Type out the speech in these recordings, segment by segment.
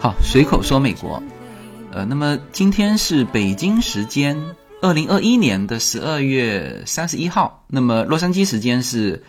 好，随口说美国。呃，那么今天是北京时间二零二一年的十二月三十一号，那么洛杉矶时间是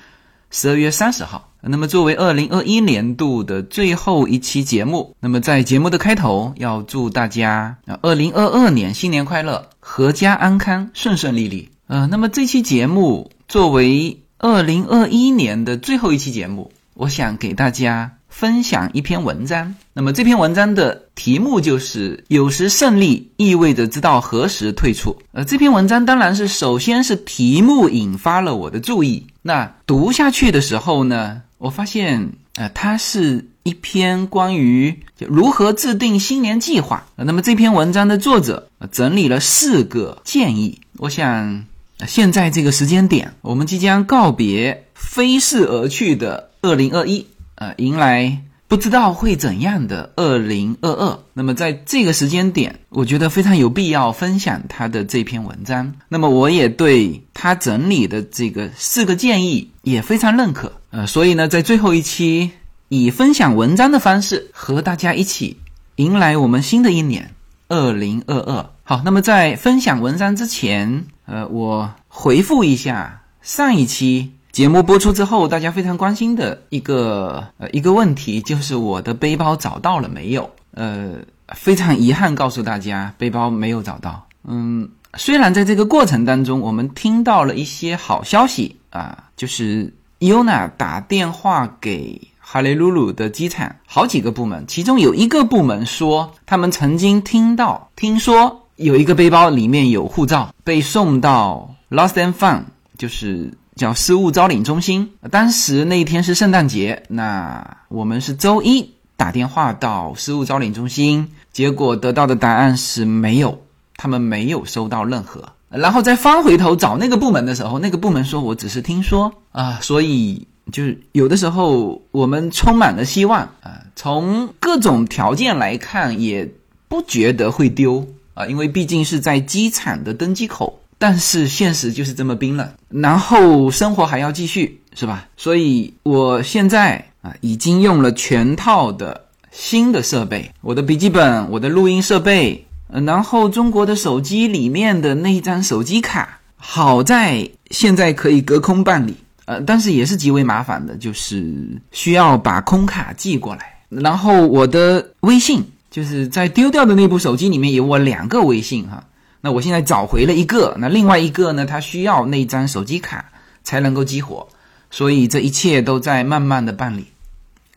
十二月三十号。那么作为二零二一年度的最后一期节目，那么在节目的开头要祝大家啊，二零二二年新年快乐，阖家安康，顺顺利利。呃，那么这期节目作为二零二一年的最后一期节目，我想给大家。分享一篇文章，那么这篇文章的题目就是“有时胜利意味着知道何时退出”。呃，这篇文章当然是首先是题目引发了我的注意。那读下去的时候呢，我发现，呃，它是一篇关于如何制定新年计划。那么这篇文章的作者整理了四个建议。我想，现在这个时间点，我们即将告别飞逝而去的二零二一。呃，迎来不知道会怎样的二零二二。那么在这个时间点，我觉得非常有必要分享他的这篇文章。那么我也对他整理的这个四个建议也非常认可。呃，所以呢，在最后一期以分享文章的方式和大家一起迎来我们新的一年二零二二。好，那么在分享文章之前，呃，我回复一下上一期。节目播出之后，大家非常关心的一个呃一个问题就是我的背包找到了没有？呃，非常遗憾告诉大家，背包没有找到。嗯，虽然在这个过程当中，我们听到了一些好消息啊，就是尤娜打电话给哈雷鲁鲁的机场好几个部门，其中有一个部门说，他们曾经听到听说有一个背包里面有护照被送到 Lost and Found，就是。叫失物招领中心。当时那一天是圣诞节，那我们是周一打电话到失物招领中心，结果得到的答案是没有，他们没有收到任何。然后再翻回头找那个部门的时候，那个部门说我只是听说啊，所以就是有的时候我们充满了希望啊，从各种条件来看也不觉得会丢啊，因为毕竟是在机场的登机口。但是现实就是这么冰冷，然后生活还要继续，是吧？所以我现在啊，已经用了全套的新的设备，我的笔记本，我的录音设备，然后中国的手机里面的那一张手机卡，好在现在可以隔空办理，呃，但是也是极为麻烦的，就是需要把空卡寄过来，然后我的微信，就是在丢掉的那部手机里面有我两个微信哈。那我现在找回了一个，那另外一个呢？它需要那张手机卡才能够激活，所以这一切都在慢慢的办理。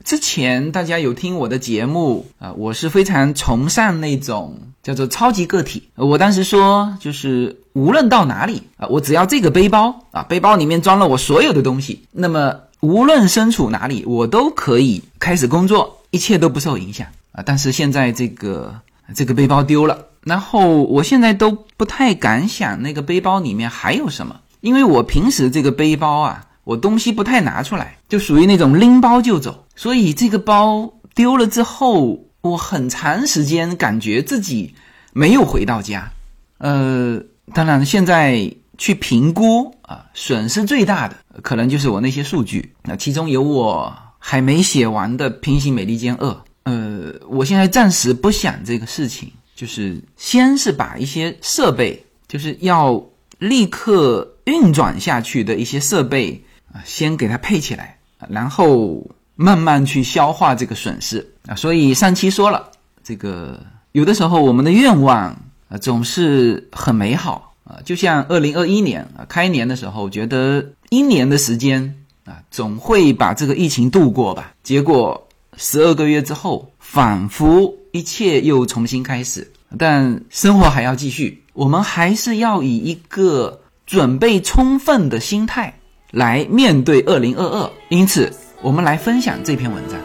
之前大家有听我的节目啊，我是非常崇尚那种叫做超级个体。我当时说，就是无论到哪里啊，我只要这个背包啊，背包里面装了我所有的东西，那么无论身处哪里，我都可以开始工作，一切都不受影响啊。但是现在这个这个背包丢了。然后我现在都不太敢想那个背包里面还有什么，因为我平时这个背包啊，我东西不太拿出来，就属于那种拎包就走，所以这个包丢了之后，我很长时间感觉自己没有回到家。呃，当然现在去评估啊，损失最大的可能就是我那些数据，那其中有我还没写完的《平行美利坚二》。呃，我现在暂时不想这个事情。就是先是把一些设备，就是要立刻运转下去的一些设备啊，先给它配起来，然后慢慢去消化这个损失啊。所以上期说了，这个有的时候我们的愿望啊总是很美好啊，就像二零二一年啊开年的时候，觉得一年的时间啊总会把这个疫情度过吧。结果十二个月之后，仿佛。一切又重新开始，但生活还要继续。我们还是要以一个准备充分的心态来面对二零二二。因此，我们来分享这篇文章。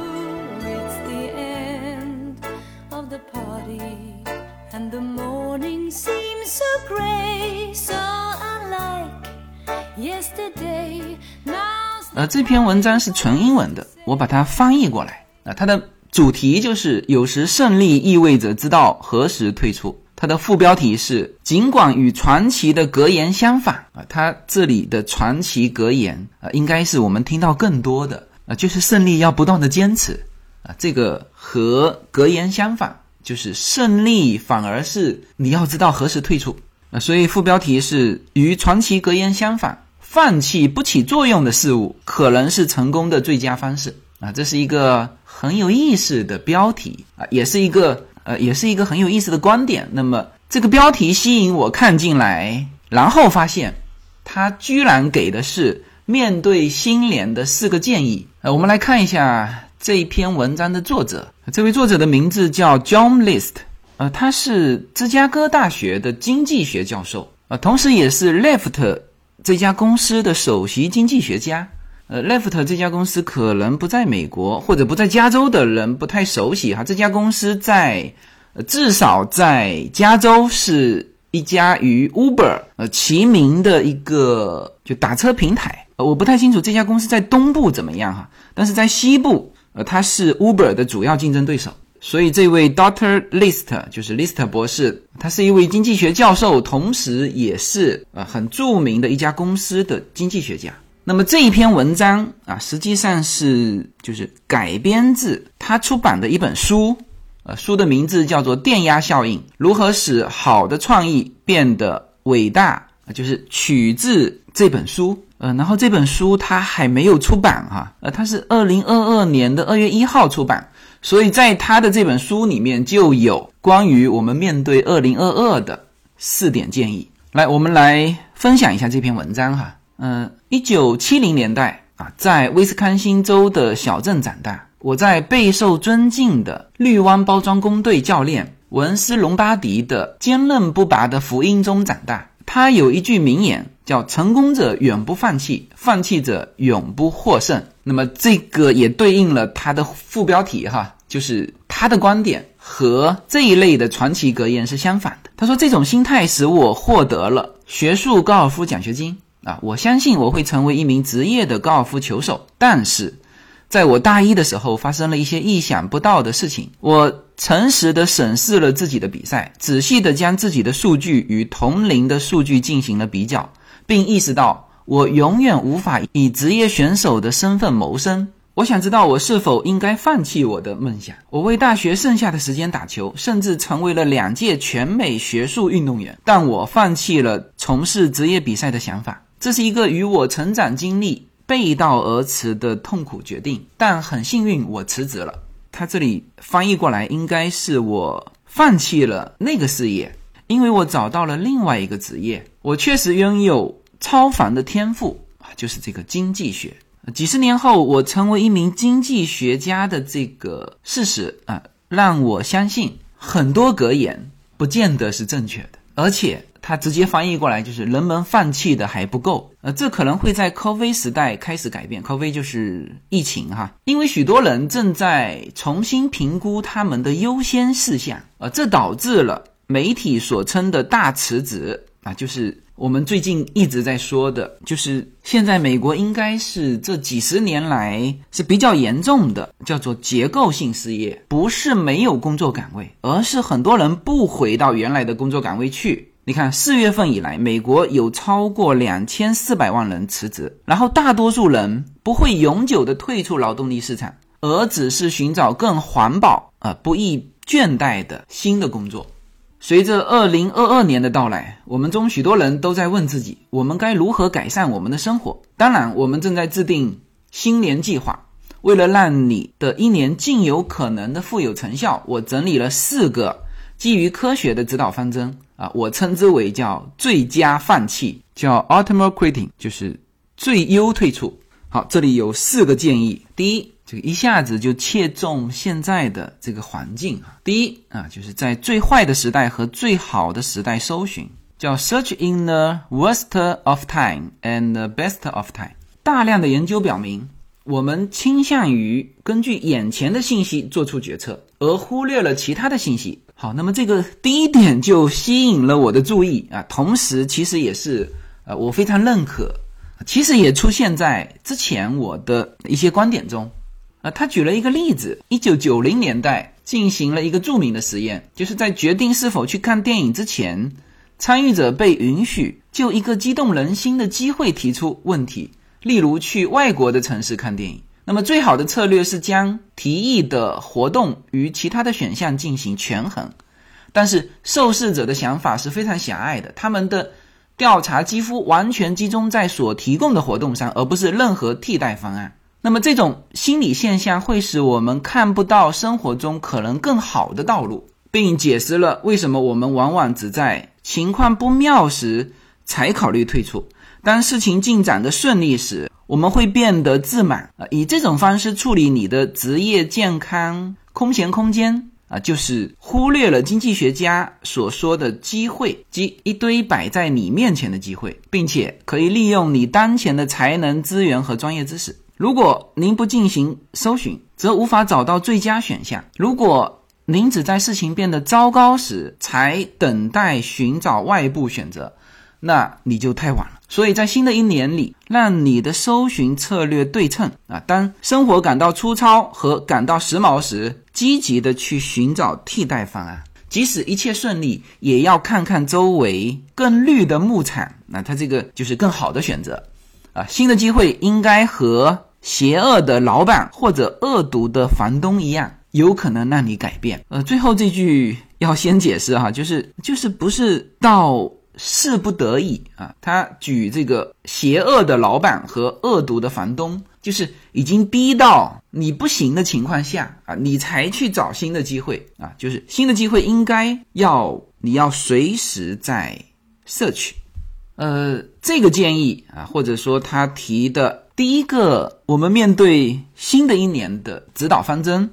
呃，这篇文章是纯英文的，我把它翻译过来。它的。主题就是有时胜利意味着知道何时退出。它的副标题是尽管与传奇的格言相反啊，它这里的传奇格言啊，应该是我们听到更多的啊，就是胜利要不断的坚持啊，这个和格言相反，就是胜利反而是你要知道何时退出啊。所以副标题是与传奇格言相反，放弃不起作用的事物，可能是成功的最佳方式啊。这是一个很有意思的标题啊，也是一个呃，也是一个很有意思的观点。那么这个标题吸引我看进来，然后发现他居然给的是。面对新年的四个建议，呃，我们来看一下这一篇文章的作者。这位作者的名字叫 John List，呃，他是芝加哥大学的经济学教授，呃，同时也是 Left 这家公司的首席经济学家。呃，Left 这家公司可能不在美国或者不在加州的人不太熟悉哈，这家公司在至少在加州是一家与 Uber 呃齐名的一个就打车平台。呃我不太清楚这家公司在东部怎么样哈，但是在西部，呃，它是 Uber 的主要竞争对手。所以这位 Doctor List 就是 List 博士，他是一位经济学教授，同时也是呃很著名的一家公司的经济学家。那么这一篇文章啊，实际上是就是改编自他出版的一本书，呃，书的名字叫做《电压效应：如何使好的创意变得伟大》，就是取自这本书。呃，然后这本书它还没有出版哈，呃，它是二零二二年的二月一号出版，所以在他的这本书里面就有关于我们面对二零二二的四点建议。来，我们来分享一下这篇文章哈。嗯，一九七零年代啊，在威斯康星州的小镇长大，我在备受尊敬的绿湾包装工队教练文斯隆巴迪的坚韧不拔的福音中长大。他有一句名言。叫成功者永不放弃，放弃者永不获胜。那么这个也对应了他的副标题哈，就是他的观点和这一类的传奇格言是相反的。他说这种心态使我获得了学术高尔夫奖学金啊，我相信我会成为一名职业的高尔夫球手，但是。在我大一的时候，发生了一些意想不到的事情。我诚实地审视了自己的比赛，仔细地将自己的数据与同龄的数据进行了比较，并意识到我永远无法以职业选手的身份谋生。我想知道我是否应该放弃我的梦想。我为大学剩下的时间打球，甚至成为了两届全美学术运动员。但我放弃了从事职业比赛的想法。这是一个与我成长经历。背道而驰的痛苦决定，但很幸运，我辞职了。他这里翻译过来应该是我放弃了那个事业，因为我找到了另外一个职业。我确实拥有超凡的天赋啊，就是这个经济学。几十年后，我成为一名经济学家的这个事实啊，让我相信很多格言不见得是正确的，而且。它直接翻译过来就是人们放弃的还不够，呃，这可能会在 COVID 时代开始改变。COVID 就是疫情哈，因为许多人正在重新评估他们的优先事项，呃，这导致了媒体所称的大辞职啊，就是我们最近一直在说的，就是现在美国应该是这几十年来是比较严重的，叫做结构性失业，不是没有工作岗位，而是很多人不回到原来的工作岗位去。你看，四月份以来，美国有超过两千四百万人辞职，然后大多数人不会永久的退出劳动力市场，而只是寻找更环保、啊不易倦怠的新的工作。随着二零二二年的到来，我们中许多人都在问自己：我们该如何改善我们的生活？当然，我们正在制定新年计划。为了让你的一年尽有可能的富有成效，我整理了四个基于科学的指导方针。啊，我称之为叫最佳放弃，叫 optimal quitting，就是最优退出。好，这里有四个建议。第一，这个一下子就切中现在的这个环境啊。第一啊，就是在最坏的时代和最好的时代搜寻，叫 search in the worst of time and the best of time。大量的研究表明。我们倾向于根据眼前的信息做出决策，而忽略了其他的信息。好，那么这个第一点就吸引了我的注意啊，同时其实也是呃我非常认可，其实也出现在之前我的一些观点中。啊，他举了一个例子：一九九零年代进行了一个著名的实验，就是在决定是否去看电影之前，参与者被允许就一个激动人心的机会提出问题。例如去外国的城市看电影，那么最好的策略是将提议的活动与其他的选项进行权衡。但是受试者的想法是非常狭隘的，他们的调查几乎完全集中在所提供的活动上，而不是任何替代方案。那么这种心理现象会使我们看不到生活中可能更好的道路，并解释了为什么我们往往只在情况不妙时才考虑退出。当事情进展的顺利时，我们会变得自满啊！以这种方式处理你的职业健康空闲空间啊，就是忽略了经济学家所说的机会，即一堆摆在你面前的机会，并且可以利用你当前的才能、资源和专业知识。如果您不进行搜寻，则无法找到最佳选项。如果您只在事情变得糟糕时才等待寻找外部选择，那你就太晚了。所以在新的一年里，让你的搜寻策略对称啊。当生活感到粗糙和感到时髦时，积极的去寻找替代方案。即使一切顺利，也要看看周围更绿的牧场。那它这个就是更好的选择啊。新的机会应该和。邪恶的老板或者恶毒的房东一样，有可能让你改变。呃，最后这句要先解释哈，就是就是不是到是不得已啊，他举这个邪恶的老板和恶毒的房东，就是已经逼到你不行的情况下啊，你才去找新的机会啊，就是新的机会应该要你要随时在摄取。呃，这个建议啊，或者说他提的。第一个，我们面对新的一年的指导方针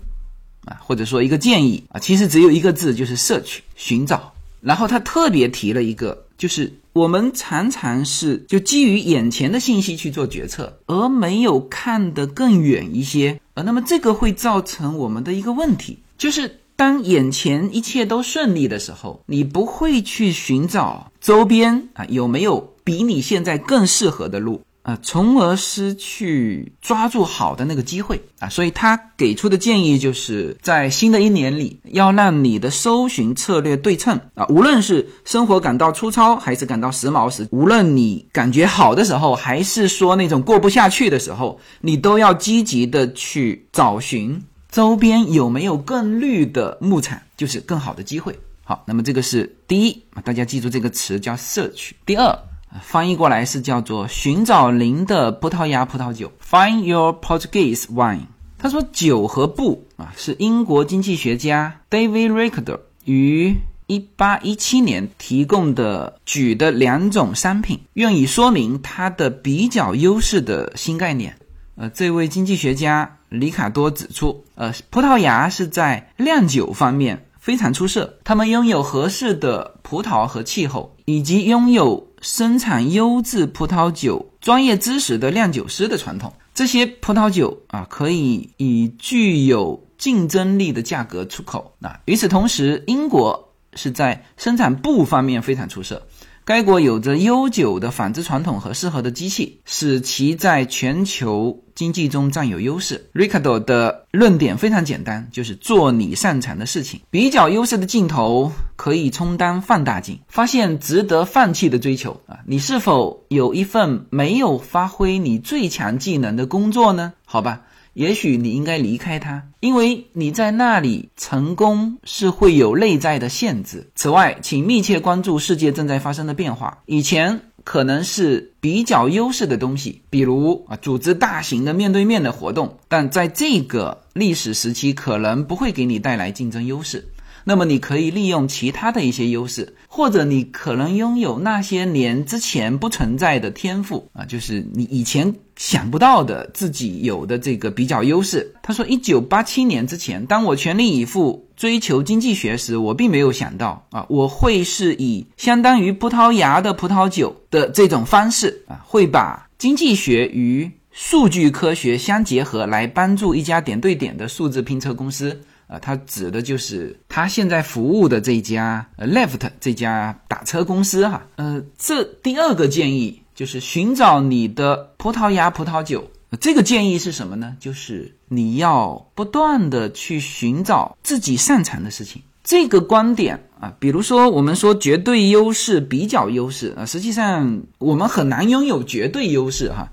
啊，或者说一个建议啊，其实只有一个字，就是摄取、寻找。然后他特别提了一个，就是我们常常是就基于眼前的信息去做决策，而没有看得更远一些。呃，那么这个会造成我们的一个问题，就是当眼前一切都顺利的时候，你不会去寻找周边啊有没有比你现在更适合的路。啊，从而失去抓住好的那个机会啊，所以他给出的建议就是在新的一年里，要让你的搜寻策略对称啊，无论是生活感到粗糙还是感到时髦时，无论你感觉好的时候，还是说那种过不下去的时候，你都要积极的去找寻周边有没有更绿的牧场，就是更好的机会。好，那么这个是第一啊，大家记住这个词叫摄取。第二。翻译过来是叫做“寻找您的葡萄牙葡萄酒 ”，Find your Portuguese wine。他说，酒和布啊，是英国经济学家 David Ricardo 于1817年提供的举的两种商品，用以说明它的比较优势的新概念。呃，这位经济学家里卡多指出，呃，葡萄牙是在酿酒方面非常出色，他们拥有合适的葡萄和气候，以及拥有。生产优质葡萄酒专业知识的酿酒师的传统，这些葡萄酒啊，可以以具有竞争力的价格出口。那与此同时，英国是在生产布方面非常出色。该国有着悠久的纺织传统和适合的机器，使其在全球经济中占有优势。Ricardo 的论点非常简单，就是做你擅长的事情。比较优势的镜头可以充当放大镜，发现值得放弃的追求啊！你是否有一份没有发挥你最强技能的工作呢？好吧。也许你应该离开他，因为你在那里成功是会有内在的限制。此外，请密切关注世界正在发生的变化。以前可能是比较优势的东西，比如啊，组织大型的面对面的活动，但在这个历史时期可能不会给你带来竞争优势。那么你可以利用其他的一些优势，或者你可能拥有那些年之前不存在的天赋啊，就是你以前想不到的自己有的这个比较优势。他说，一九八七年之前，当我全力以赴追求经济学时，我并没有想到啊，我会是以相当于葡萄牙的葡萄酒的这种方式啊，会把经济学与数据科学相结合，来帮助一家点对点的数字拼车公司。啊，他指的就是他现在服务的这家呃 Left 这家打车公司哈。呃，这第二个建议就是寻找你的葡萄牙葡萄酒。这个建议是什么呢？就是你要不断的去寻找自己擅长的事情。这个观点啊，比如说我们说绝对优势、比较优势啊，实际上我们很难拥有绝对优势哈。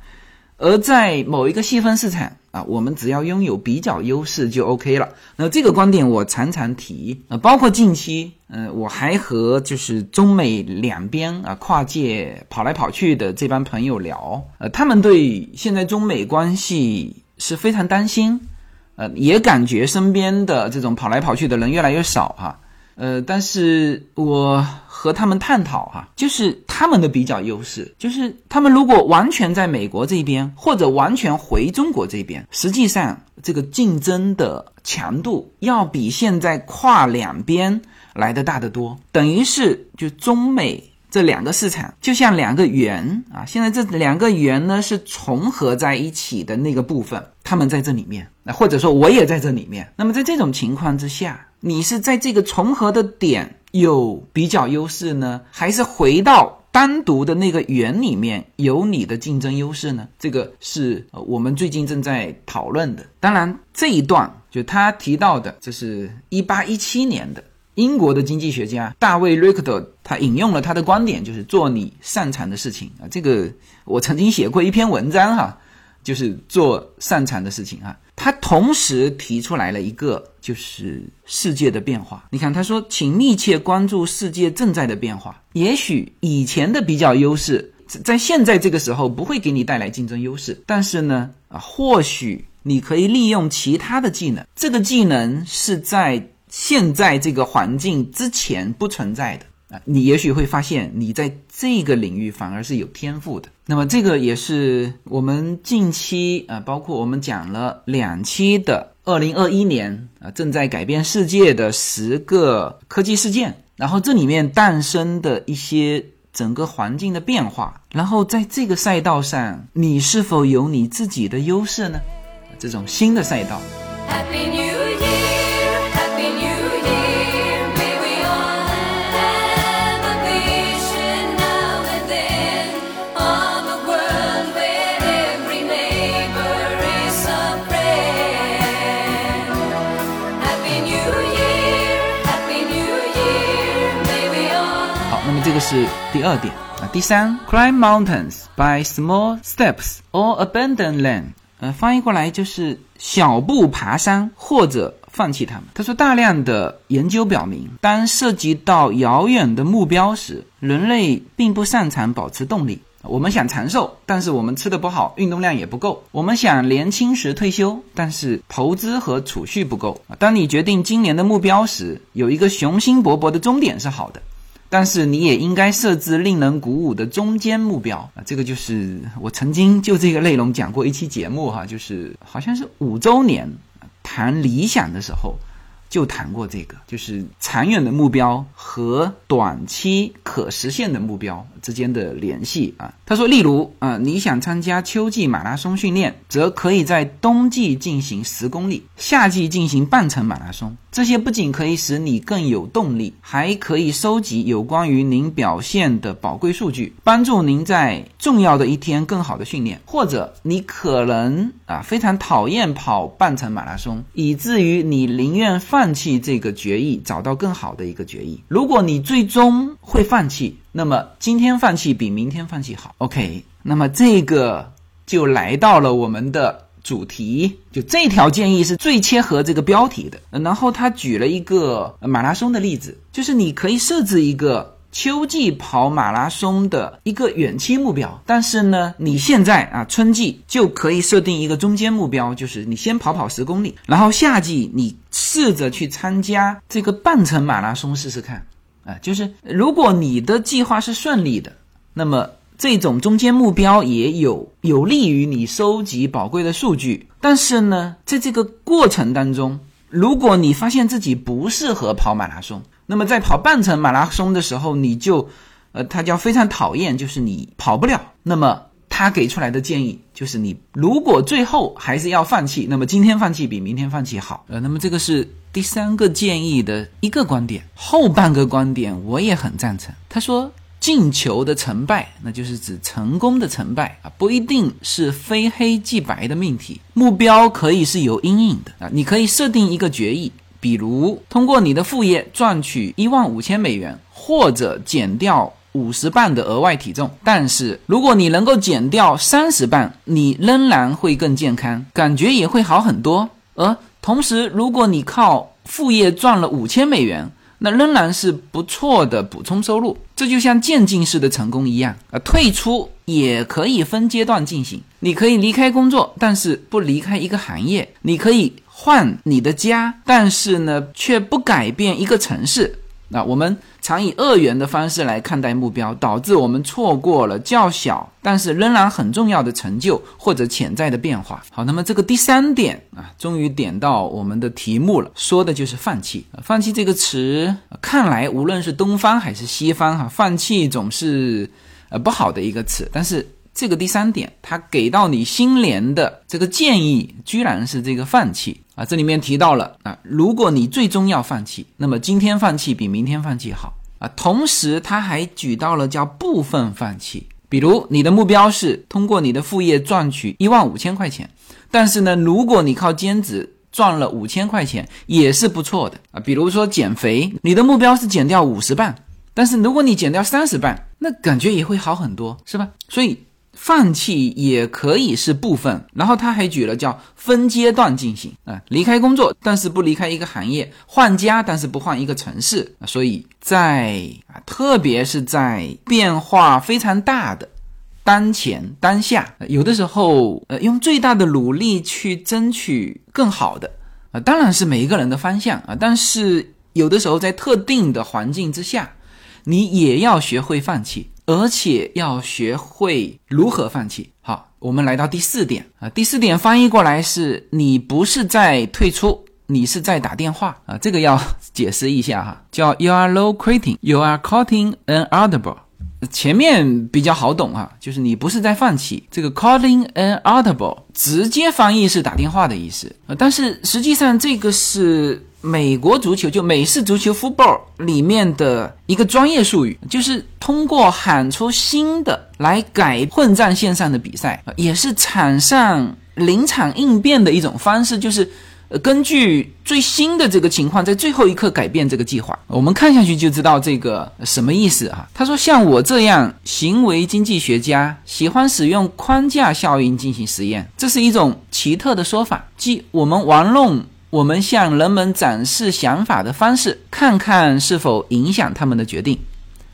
而在某一个细分市场啊，我们只要拥有比较优势就 OK 了。那这个观点我常常提啊，包括近期，嗯，我还和就是中美两边啊跨界跑来跑去的这帮朋友聊，呃，他们对现在中美关系是非常担心，呃，也感觉身边的这种跑来跑去的人越来越少哈。呃，但是我和他们探讨哈，就是他们的比较优势，就是他们如果完全在美国这边，或者完全回中国这边，实际上这个竞争的强度要比现在跨两边来的大得多，等于是就中美这两个市场就像两个圆啊，现在这两个圆呢是重合在一起的那个部分，他们在这里面，那或者说我也在这里面，那么在这种情况之下。你是在这个重合的点有比较优势呢，还是回到单独的那个圆里面有你的竞争优势呢？这个是我们最近正在讨论的。当然，这一段就他提到的，这是一八一七年的英国的经济学家大卫瑞克特，他引用了他的观点，就是做你擅长的事情啊。这个我曾经写过一篇文章哈。就是做擅长的事情啊，他同时提出来了一个，就是世界的变化。你看，他说，请密切关注世界正在的变化。也许以前的比较优势，在现在这个时候不会给你带来竞争优势，但是呢，啊，或许你可以利用其他的技能，这个技能是在现在这个环境之前不存在的。你也许会发现，你在这个领域反而是有天赋的。那么，这个也是我们近期啊，包括我们讲了两期的二零二一年啊，正在改变世界的十个科技事件，然后这里面诞生的一些整个环境的变化，然后在这个赛道上，你是否有你自己的优势呢？这种新的赛道。这个是第二点啊。第三，climb mountains by small steps or abandon them。呃，翻译过来就是小步爬山或者放弃它们。他说，大量的研究表明，当涉及到遥远的目标时，人类并不擅长保持动力。我们想长寿，但是我们吃的不好，运动量也不够。我们想年轻时退休，但是投资和储蓄不够。当你决定今年的目标时，有一个雄心勃勃的终点是好的。但是你也应该设置令人鼓舞的中间目标啊！这个就是我曾经就这个内容讲过一期节目哈，就是好像是五周年谈理想的时候。就谈过这个，就是长远的目标和短期可实现的目标之间的联系啊。他说，例如啊，你想参加秋季马拉松训练，则可以在冬季进行十公里，夏季进行半程马拉松。这些不仅可以使你更有动力，还可以收集有关于您表现的宝贵数据，帮助您在重要的一天更好的训练。或者你可能啊非常讨厌跑半程马拉松，以至于你宁愿放。弃这个决议，找到更好的一个决议。如果你最终会放弃，那么今天放弃比明天放弃好。OK，那么这个就来到了我们的主题，就这条建议是最切合这个标题的。然后他举了一个马拉松的例子，就是你可以设置一个。秋季跑马拉松的一个远期目标，但是呢，你现在啊，春季就可以设定一个中间目标，就是你先跑跑十公里，然后夏季你试着去参加这个半程马拉松试试看，啊，就是如果你的计划是顺利的，那么这种中间目标也有有利于你收集宝贵的数据，但是呢，在这个过程当中，如果你发现自己不适合跑马拉松，那么在跑半程马拉松的时候，你就，呃，他叫非常讨厌，就是你跑不了。那么他给出来的建议就是，你如果最后还是要放弃，那么今天放弃比明天放弃好。呃，那么这个是第三个建议的一个观点，后半个观点我也很赞成。他说，进球的成败，那就是指成功的成败啊，不一定是非黑即白的命题，目标可以是有阴影的啊，你可以设定一个决议。比如通过你的副业赚取一万五千美元，或者减掉五十磅的额外体重，但是如果你能够减掉三十磅，你仍然会更健康，感觉也会好很多。而同时，如果你靠副业赚了五千美元，那仍然是不错的补充收入。这就像渐进式的成功一样啊，退出也可以分阶段进行。你可以离开工作，但是不离开一个行业；你可以换你的家，但是呢，却不改变一个城市。那我们常以二元的方式来看待目标，导致我们错过了较小但是仍然很重要的成就或者潜在的变化。好，那么这个第三点啊，终于点到我们的题目了，说的就是放弃。放弃这个词，看来无论是东方还是西方，哈，放弃总是呃不好的一个词，但是。这个第三点，他给到你心连的这个建议，居然是这个放弃啊！这里面提到了啊，如果你最终要放弃，那么今天放弃比明天放弃好啊。同时，他还举到了叫部分放弃，比如你的目标是通过你的副业赚取一万五千块钱，但是呢，如果你靠兼职赚了五千块钱，也是不错的啊。比如说减肥，你的目标是减掉五十磅，但是如果你减掉三十磅，那感觉也会好很多，是吧？所以。放弃也可以是部分，然后他还举了叫分阶段进行啊，离开工作，但是不离开一个行业，换家，但是不换一个城市，所以在啊，特别是在变化非常大的当前当下，有的时候呃，用最大的努力去争取更好的啊，当然是每一个人的方向啊，但是有的时候在特定的环境之下，你也要学会放弃。而且要学会如何放弃。好，我们来到第四点啊。第四点翻译过来是：你不是在退出，你是在打电话啊。这个要解释一下哈，叫 You are low quitting, you are calling an audible。前面比较好懂啊，就是你不是在放弃。这个 calling an audible 直接翻译是打电话的意思啊，但是实际上这个是。美国足球就美式足球 football 里面的一个专业术语，就是通过喊出新的来改混战线上的比赛，也是场上临场应变的一种方式，就是根据最新的这个情况，在最后一刻改变这个计划。我们看下去就知道这个什么意思哈。他说，像我这样行为经济学家喜欢使用框架效应进行实验，这是一种奇特的说法，即我们玩弄。我们向人们展示想法的方式，看看是否影响他们的决定。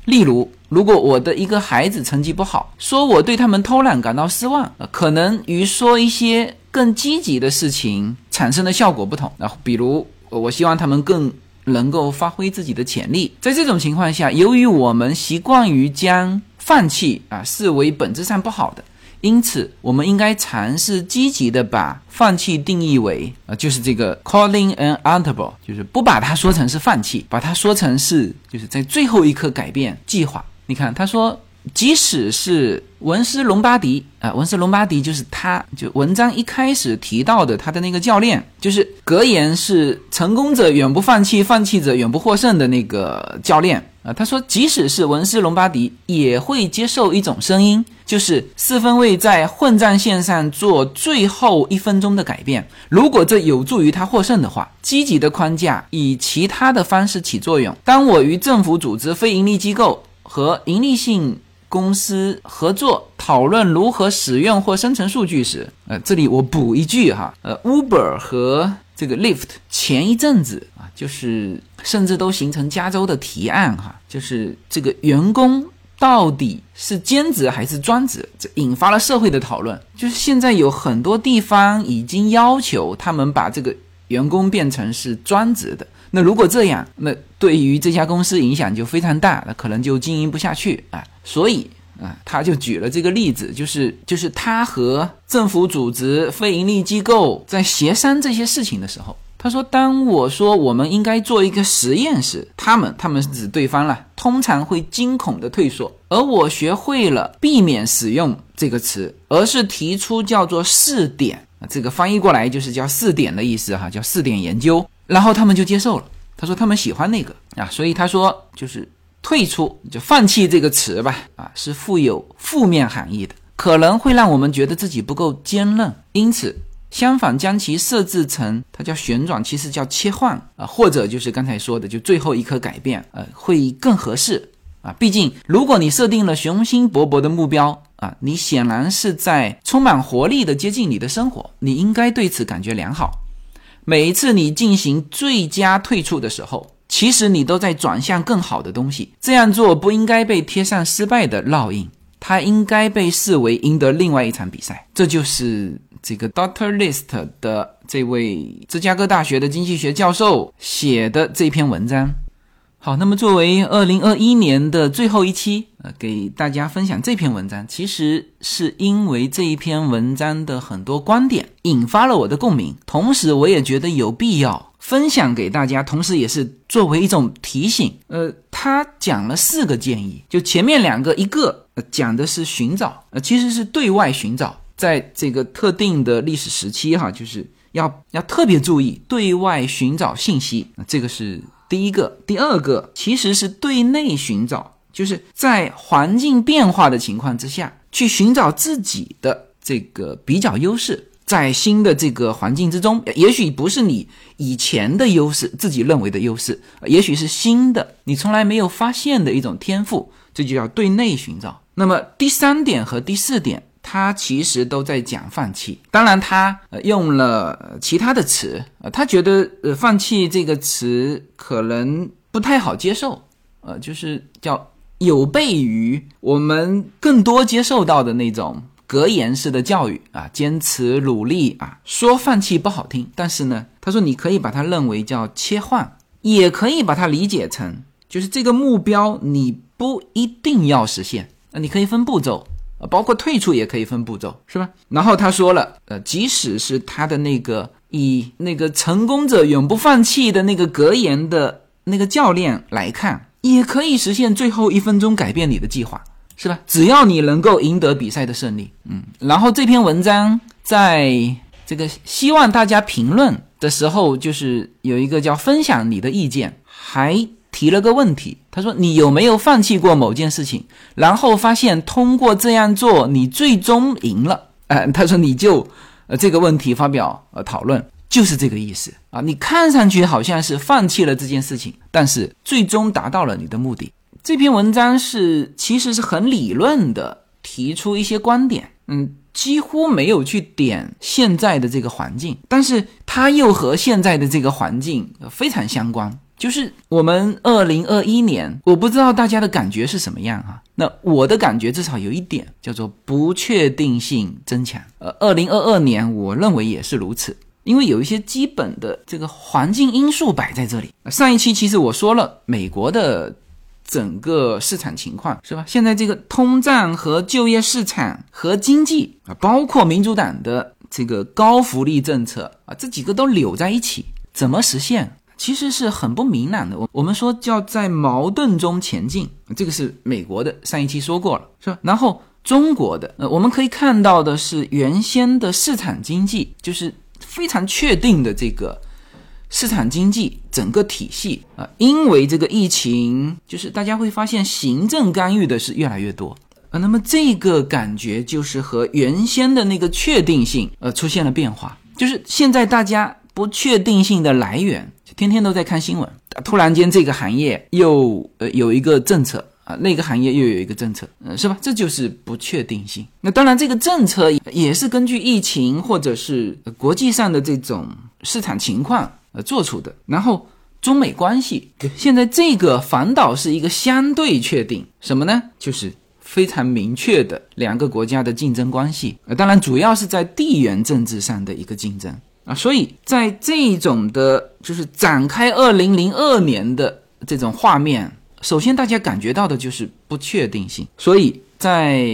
例如，如果我的一个孩子成绩不好，说我对他们偷懒感到失望，可能与说一些更积极的事情产生的效果不同。那比如，我希望他们更能够发挥自己的潜力。在这种情况下，由于我们习惯于将放弃啊视为本质上不好的。因此，我们应该尝试积极的把放弃定义为啊，就是这个 calling an audible，就是不把它说成是放弃，把它说成是就是在最后一刻改变计划。你看，他说。即使是文斯隆巴迪啊，文斯隆巴迪就是他，就文章一开始提到的他的那个教练，就是格言是“成功者远不放弃，放弃者远不获胜”的那个教练啊。他说，即使是文斯隆巴迪也会接受一种声音，就是四分卫在混战线上做最后一分钟的改变。如果这有助于他获胜的话，积极的框架以其他的方式起作用。当我与政府组织、非盈利机构和盈利性公司合作讨论如何使用或生成数据时，呃，这里我补一句哈，呃，Uber 和这个 Lyft 前一阵子，就是甚至都形成加州的提案哈，就是这个员工到底是兼职还是专职，这引发了社会的讨论。就是现在有很多地方已经要求他们把这个员工变成是专职的。那如果这样，那对于这家公司影响就非常大，那可能就经营不下去啊。所以啊，他就举了这个例子，就是就是他和政府组织、非盈利机构在协商这些事情的时候，他说：“当我说我们应该做一个实验时，他们他们是指对方了，通常会惊恐的退缩。而我学会了避免使用这个词，而是提出叫做试点，这个翻译过来就是叫试点的意思哈，叫试点研究。”然后他们就接受了。他说他们喜欢那个啊，所以他说就是退出就放弃这个词吧啊，是富有负面含义的，可能会让我们觉得自己不够坚韧。因此，相反将其设置成它叫旋转，其实叫切换啊，或者就是刚才说的就最后一刻改变，呃，会更合适。啊。毕竟，如果你设定了雄心勃勃的目标啊，你显然是在充满活力的接近你的生活，你应该对此感觉良好。每一次你进行最佳退出的时候，其实你都在转向更好的东西。这样做不应该被贴上失败的烙印，它应该被视为赢得另外一场比赛。这就是这个 Doctor List 的这位芝加哥大学的经济学教授写的这篇文章。好，那么作为二零二一年的最后一期，呃，给大家分享这篇文章，其实是因为这一篇文章的很多观点引发了我的共鸣，同时我也觉得有必要分享给大家，同时也是作为一种提醒。呃，他讲了四个建议，就前面两个，一个呃讲的是寻找，呃，其实是对外寻找，在这个特定的历史时期，哈，就是要要特别注意对外寻找信息，这个是。第一个，第二个其实是对内寻找，就是在环境变化的情况之下去寻找自己的这个比较优势，在新的这个环境之中，也许不是你以前的优势，自己认为的优势，也许是新的你从来没有发现的一种天赋，这就叫对内寻找。那么第三点和第四点。他其实都在讲放弃，当然他呃用了其他的词，呃，他觉得呃放弃这个词可能不太好接受，呃，就是叫有悖于我们更多接受到的那种格言式的教育啊，坚持努力啊，说放弃不好听，但是呢，他说你可以把它认为叫切换，也可以把它理解成就是这个目标你不一定要实现，那，你可以分步骤。呃，包括退出也可以分步骤，是吧？然后他说了，呃，即使是他的那个以那个成功者永不放弃的那个格言的那个教练来看，也可以实现最后一分钟改变你的计划，是吧？只要你能够赢得比赛的胜利，嗯。然后这篇文章在这个希望大家评论的时候，就是有一个叫分享你的意见，还。提了个问题，他说：“你有没有放弃过某件事情，然后发现通过这样做，你最终赢了？”呃，他说：“你就呃这个问题发表呃讨论，就是这个意思啊。你看上去好像是放弃了这件事情，但是最终达到了你的目的。”这篇文章是其实是很理论的，提出一些观点，嗯，几乎没有去点现在的这个环境，但是它又和现在的这个环境非常相关。就是我们二零二一年，我不知道大家的感觉是什么样哈。那我的感觉至少有一点叫做不确定性增强。呃，二零二二年我认为也是如此，因为有一些基本的这个环境因素摆在这里。上一期其实我说了美国的整个市场情况是吧？现在这个通胀和就业市场和经济啊，包括民主党的这个高福利政策啊，这几个都扭在一起，怎么实现？其实是很不明朗的。我我们说叫在矛盾中前进，这个是美国的上一期说过了，是吧？然后中国的，呃，我们可以看到的是原先的市场经济，就是非常确定的这个市场经济整个体系啊，因为这个疫情，就是大家会发现行政干预的是越来越多啊，那么这个感觉就是和原先的那个确定性呃出现了变化，就是现在大家不确定性的来源。天天都在看新闻，突然间这个行业又呃有一个政策啊，那个行业又有一个政策，嗯，是吧？这就是不确定性。那当然，这个政策也是根据疫情或者是国际上的这种市场情况呃做出的。然后中美关系，现在这个反倒是一个相对确定什么呢？就是非常明确的两个国家的竞争关系。呃，当然主要是在地缘政治上的一个竞争。啊，所以在这种的，就是展开二零零二年的这种画面，首先大家感觉到的就是不确定性。所以在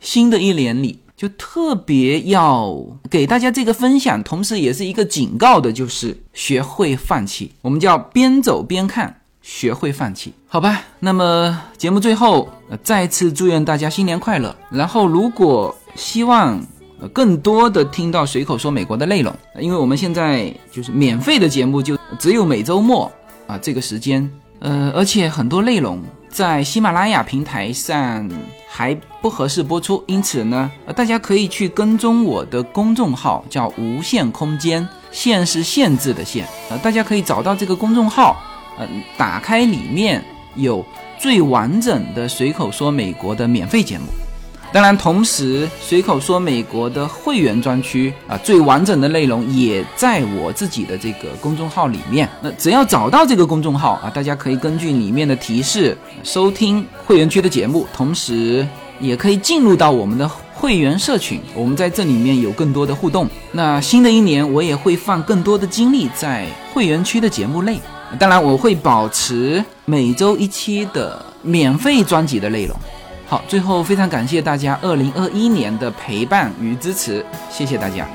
新的一年里，就特别要给大家这个分享，同时也是一个警告的，就是学会放弃。我们叫边走边看，学会放弃，好吧？那么节目最后，再次祝愿大家新年快乐。然后，如果希望。呃更多的听到随口说美国的内容，因为我们现在就是免费的节目，就只有每周末啊这个时间，呃，而且很多内容在喜马拉雅平台上还不合适播出，因此呢，呃大家可以去跟踪我的公众号，叫无限空间，限是限制的限，呃，大家可以找到这个公众号，嗯，打开里面有。最完整的随口说美国的免费节目。当然，同时随口说美国的会员专区啊，最完整的内容也在我自己的这个公众号里面。那只要找到这个公众号啊，大家可以根据里面的提示收听会员区的节目，同时也可以进入到我们的会员社群。我们在这里面有更多的互动。那新的一年，我也会放更多的精力在会员区的节目内。当然，我会保持每周一期的免费专辑的内容。好，最后非常感谢大家二零二一年的陪伴与支持，谢谢大家。